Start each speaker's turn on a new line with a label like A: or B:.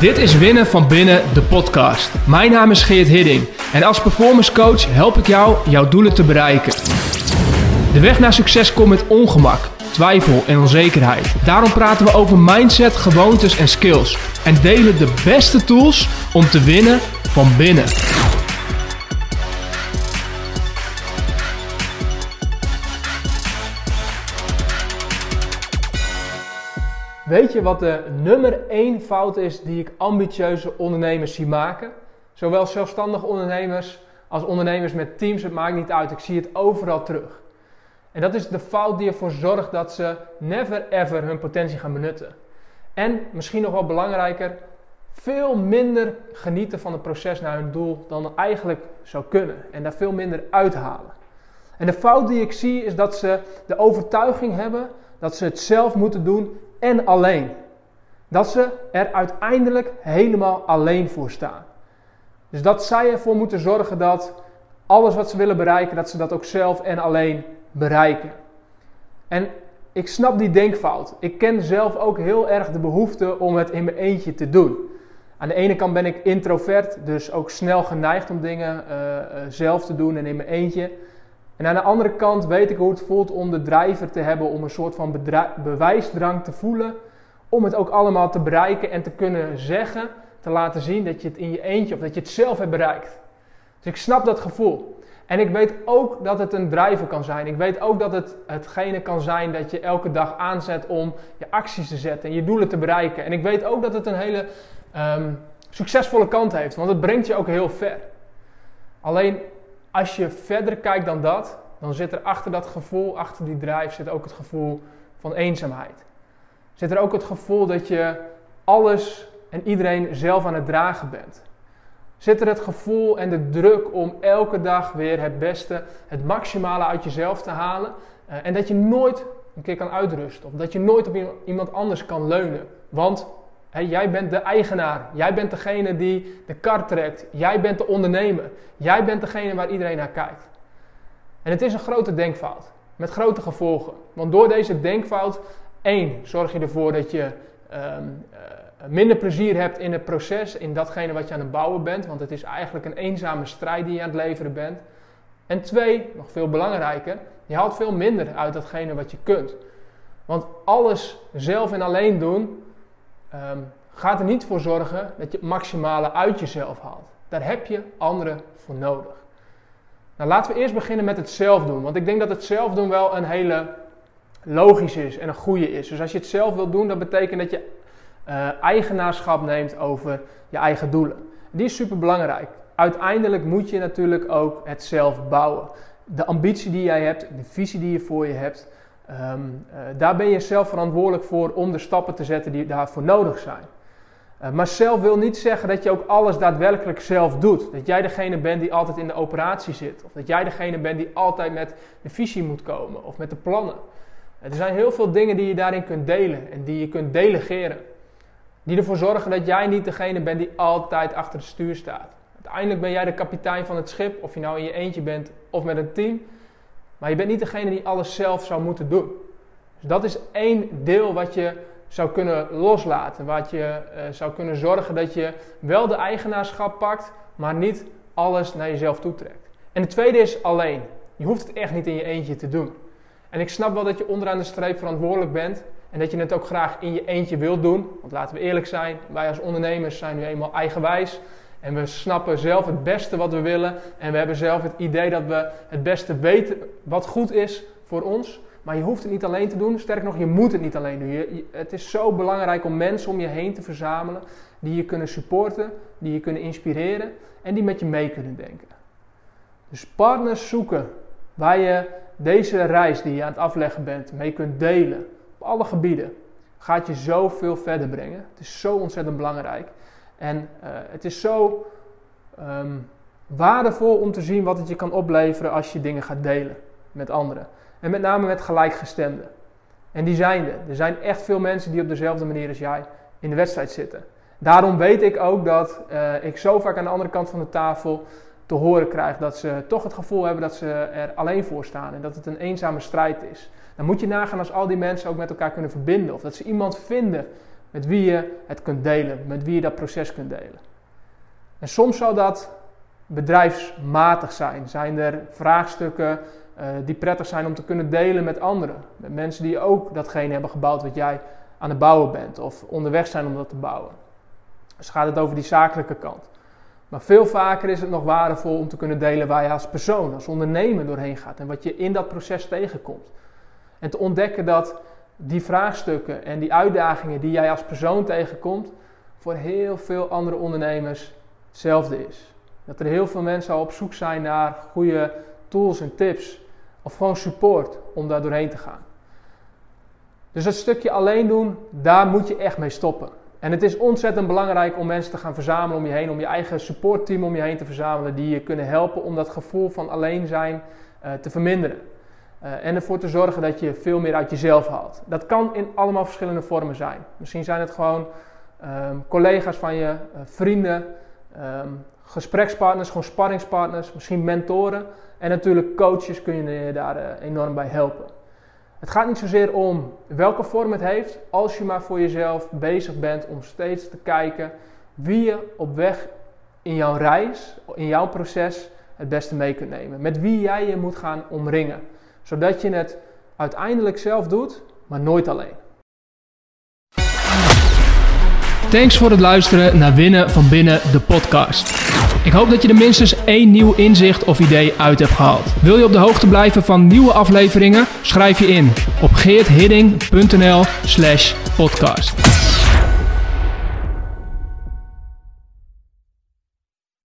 A: Dit is Winnen van Binnen, de podcast. Mijn naam is Geert Hidding en als performance coach help ik jou jouw doelen te bereiken. De weg naar succes komt met ongemak, twijfel en onzekerheid. Daarom praten we over mindset, gewoontes en skills en delen de beste tools om te winnen van binnen. Weet je wat de nummer 1 fout is die ik ambitieuze ondernemers zie maken? Zowel zelfstandige ondernemers als ondernemers met teams, het maakt niet uit. Ik zie het overal terug. En dat is de fout die ervoor zorgt dat ze never ever hun potentie gaan benutten. En misschien nog wel belangrijker, veel minder genieten van het proces naar hun doel dan eigenlijk zou kunnen. En daar veel minder uithalen. En de fout die ik zie is dat ze de overtuiging hebben dat ze het zelf moeten doen en alleen. Dat ze er uiteindelijk helemaal alleen voor staan. Dus dat zij ervoor moeten zorgen dat alles wat ze willen bereiken, dat ze dat ook zelf en alleen bereiken. En ik snap die denkfout. Ik ken zelf ook heel erg de behoefte om het in mijn eentje te doen. Aan de ene kant ben ik introvert, dus ook snel geneigd om dingen uh, zelf te doen en in mijn eentje. En aan de andere kant weet ik hoe het voelt om de drijver te hebben, om een soort van bewijsdrang te voelen, om het ook allemaal te bereiken en te kunnen zeggen, te laten zien dat je het in je eentje of dat je het zelf hebt bereikt. Dus ik snap dat gevoel. En ik weet ook dat het een drijver kan zijn. Ik weet ook dat het hetgene kan zijn dat je elke dag aanzet om je acties te zetten en je doelen te bereiken. En ik weet ook dat het een hele um, succesvolle kant heeft, want het brengt je ook heel ver. Alleen als je verder kijkt dan dat, dan zit er achter dat gevoel, achter die drijf, zit ook het gevoel van eenzaamheid. Zit er ook het gevoel dat je alles en iedereen zelf aan het dragen bent. Zit er het gevoel en de druk om elke dag weer het beste, het maximale uit jezelf te halen. Uh, en dat je nooit een keer kan uitrusten. Of dat je nooit op iemand anders kan leunen. Want jij bent de eigenaar. Jij bent degene die de kar trekt. Jij bent de ondernemer. Jij bent degene waar iedereen naar kijkt. En het is een grote denkfout. Met grote gevolgen. Want door deze denkfout, één, zorg je ervoor dat je um, uh, minder plezier hebt in het proces, in datgene wat je aan het bouwen bent. Want het is eigenlijk een eenzame strijd die je aan het leveren bent. En twee, nog veel belangrijker, je haalt veel minder uit datgene wat je kunt. Want alles zelf en alleen doen, um, gaat er niet voor zorgen dat je het maximale uit jezelf haalt. Daar heb je anderen voor nodig. Nou, laten we eerst beginnen met het zelf doen. Want ik denk dat het zelf doen wel een hele logisch is en een goede is. Dus als je het zelf wilt doen, dat betekent dat je uh, eigenaarschap neemt over je eigen doelen. Die is super belangrijk. Uiteindelijk moet je natuurlijk ook het zelf bouwen. De ambitie die jij hebt, de visie die je voor je hebt, Um, uh, daar ben je zelf verantwoordelijk voor om de stappen te zetten die daarvoor nodig zijn. Uh, maar zelf wil niet zeggen dat je ook alles daadwerkelijk zelf doet. Dat jij degene bent die altijd in de operatie zit. Of dat jij degene bent die altijd met de visie moet komen of met de plannen. Uh, er zijn heel veel dingen die je daarin kunt delen en die je kunt delegeren. Die ervoor zorgen dat jij niet degene bent die altijd achter het stuur staat. Uiteindelijk ben jij de kapitein van het schip, of je nou in je eentje bent of met een team. Maar je bent niet degene die alles zelf zou moeten doen. Dus dat is één deel wat je zou kunnen loslaten. Wat je uh, zou kunnen zorgen dat je wel de eigenaarschap pakt, maar niet alles naar jezelf toetrekt. En de tweede is alleen. Je hoeft het echt niet in je eentje te doen. En ik snap wel dat je onderaan de streep verantwoordelijk bent. En dat je het ook graag in je eentje wilt doen. Want laten we eerlijk zijn, wij als ondernemers zijn nu eenmaal eigenwijs. En we snappen zelf het beste wat we willen. En we hebben zelf het idee dat we het beste weten wat goed is voor ons. Maar je hoeft het niet alleen te doen. Sterker nog, je moet het niet alleen doen. Het is zo belangrijk om mensen om je heen te verzamelen. Die je kunnen supporten, die je kunnen inspireren. En die met je mee kunnen denken. Dus partners zoeken waar je deze reis die je aan het afleggen bent mee kunt delen. Op alle gebieden. Gaat je zoveel verder brengen. Het is zo ontzettend belangrijk. En uh, het is zo um, waardevol om te zien wat het je kan opleveren als je dingen gaat delen met anderen. En met name met gelijkgestemden. En die zijn er. Er zijn echt veel mensen die op dezelfde manier als jij in de wedstrijd zitten. Daarom weet ik ook dat uh, ik zo vaak aan de andere kant van de tafel te horen krijg dat ze toch het gevoel hebben dat ze er alleen voor staan en dat het een eenzame strijd is. Dan moet je nagaan als al die mensen ook met elkaar kunnen verbinden of dat ze iemand vinden met wie je het kunt delen, met wie je dat proces kunt delen. En soms zal dat bedrijfsmatig zijn. Zijn er vraagstukken uh, die prettig zijn om te kunnen delen met anderen? Met mensen die ook datgene hebben gebouwd wat jij aan het bouwen bent of onderweg zijn om dat te bouwen. Dus gaat het over die zakelijke kant. Maar veel vaker is het nog waardevol om te kunnen delen waar je als persoon, als ondernemer doorheen gaat en wat je in dat proces tegenkomt. En te ontdekken dat die vraagstukken en die uitdagingen die jij als persoon tegenkomt, voor heel veel andere ondernemers hetzelfde is. Dat er heel veel mensen al op zoek zijn naar goede tools en tips of gewoon support om daar doorheen te gaan. Dus dat stukje alleen doen, daar moet je echt mee stoppen. En het is ontzettend belangrijk om mensen te gaan verzamelen om je heen, om je eigen supportteam om je heen te verzamelen, die je kunnen helpen om dat gevoel van alleen zijn uh, te verminderen. Uh, en ervoor te zorgen dat je veel meer uit jezelf haalt. Dat kan in allemaal verschillende vormen zijn. Misschien zijn het gewoon um, collega's van je, uh, vrienden, um, gesprekspartners, gewoon sparringspartners, misschien mentoren. En natuurlijk coaches kun je daar enorm bij helpen. Het gaat niet zozeer om welke vorm het heeft, als je maar voor jezelf bezig bent om steeds te kijken wie je op weg in jouw reis, in jouw proces, het beste mee kunt nemen. Met wie jij je moet gaan omringen. Zodat je het uiteindelijk zelf doet, maar nooit alleen.
B: Thanks voor het luisteren naar Winnen van Binnen, de podcast. Ik hoop dat je er minstens één nieuw inzicht of idee uit hebt gehaald. Wil je op de hoogte blijven van nieuwe afleveringen? Schrijf je in op geerthidding.nl slash podcast.